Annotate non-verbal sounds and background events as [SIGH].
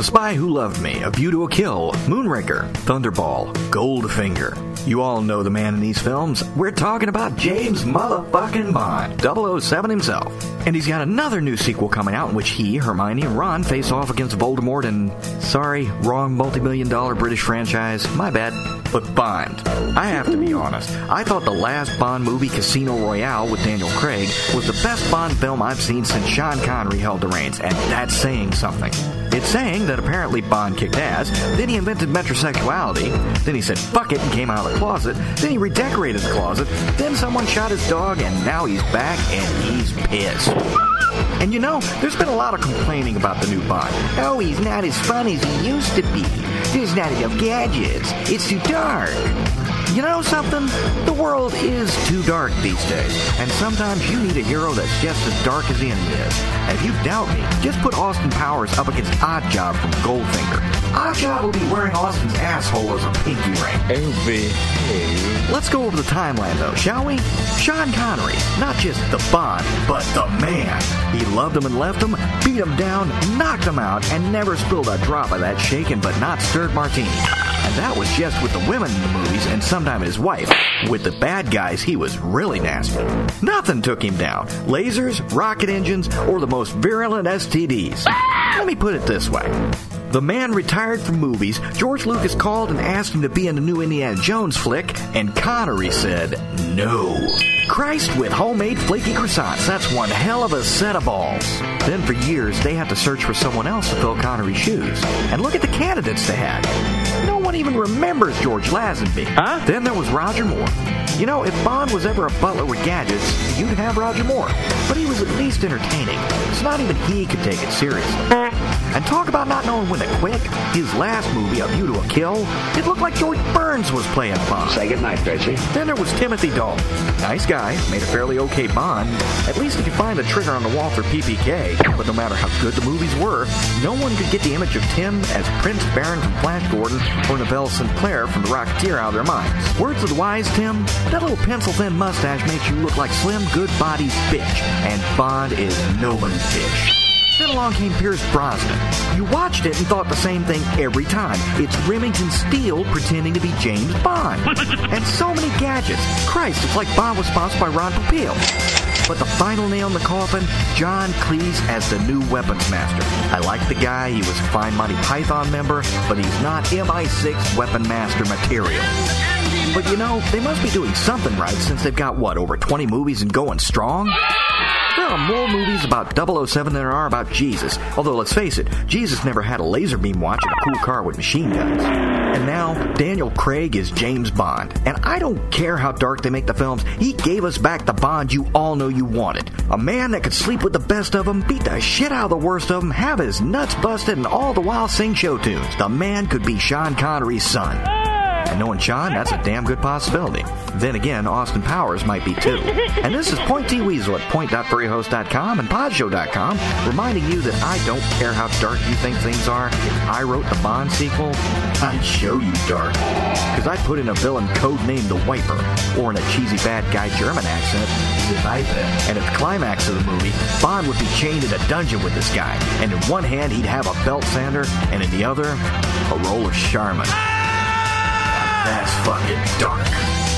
The Spy Who Loved Me, A View to a Kill, Moonraker, Thunderball, Goldfinger. You all know the man in these films. We're talking about James motherfucking Bond, 007 himself. And he's got another new sequel coming out in which he, Hermione, and Ron face off against Voldemort and, sorry, wrong multi-million dollar British franchise. My bad. But Bond. I have to be [LAUGHS] honest. I thought the last Bond movie, Casino Royale, with Daniel Craig, was the best Bond film I've seen since Sean Connery held the reins, and that's saying something. It's saying that apparently Bond kicked ass, then he invented metrosexuality, then he said fuck it and came out of the closet, then he redecorated the closet, then someone shot his dog, and now he's back and he's pissed. And you know, there's been a lot of complaining about the new Bond. Oh, he's not as fun as he used to be. There's not enough gadgets. It's too dark. You know something? The world is too dark these days, and sometimes you need a hero that's just as dark as the enemy is. And if you doubt me, just put Austin Powers up against Oddjob from Goldfinger. Oddjob will be wearing Austin's asshole as a pinky ring. Oh, behave. Let's go over the timeline though, shall we? Sean Connery, not just the Bond, but the man. He loved him and left him, beat him down, knocked him out, and never spilled a drop of that shaken but not stirred martini. That was just with the women in the movies and sometimes his wife. With the bad guys, he was really nasty. Nothing took him down. Lasers, rocket engines, or the most virulent STDs. Let me put it this way. The man retired from movies. George Lucas called and asked him to be in the new Indiana Jones flick, and Connery said no. Christ with homemade flaky croissants. That's one hell of a set of balls. Then for years, they had to search for someone else to fill Connery's shoes. And look at the candidates they had. Even remembers George Lazenby. Huh? Then there was Roger Moore. You know, if Bond was ever a butler with gadgets, you'd have Roger Moore. But he was at least entertaining. It's not even he could take it seriously. And talk about not knowing when to quit. His last movie, A View to a Kill, it looked like George Burns was playing Bond. Say goodnight, Tracy. Then there was Timothy Dalton. Nice guy, made a fairly okay Bond. At least he could find the trigger on the Walther PPK. But no matter how good the movies were, no one could get the image of Tim as Prince Barin from Flash Gordon or Neville Sinclair from The Rocketeer out of their minds. Words of the wise, Tim, that little pencil-thin mustache makes you look like Slim Goodbody's bitch, and Bond is no one's bitch. Then along came Pierce Brosnan. You watched it and thought the same thing every time. It's Remington Steele pretending to be James Bond. [LAUGHS] and so many gadgets. Christ, it's like Bond was sponsored by Ron Popeil. But the final nail in the coffin, John Cleese as the new weapons master. I like the guy, he was a fine Monty Python member, but he's not MI6 weapon master material. But you know, they must be doing something right since they've got, what, over 20 movies and going strong? There are more movies about 007 than there are about Jesus. Although, let's face it, Jesus never had a laser beam watch and a cool car with machine guns. And now, Daniel Craig is James Bond. And I don't care how dark they make the films, he gave us back the Bond you all know you wanted. A man that could sleep with the best of them, beat the shit out of the worst of them, have his nuts busted, and all the while sing show tunes. The man could be Sean Connery's son. And knowing Sean, that's a damn good possibility. Then again, Austin Powers might be too. And this is Point T Weasel at point.furryhost.com and podshow.com, reminding you that I don't care how dark you think things are. If I wrote the Bond sequel, I'd show you dark. Because I'd put in a villain codenamed the Wiper, or in a cheesy bad guy German accent. And at the climax of the movie, Bond would be chained in a dungeon with this guy. And in one hand, he'd have a belt sander, and in the other, a roll of Charmin. That's fucking dark.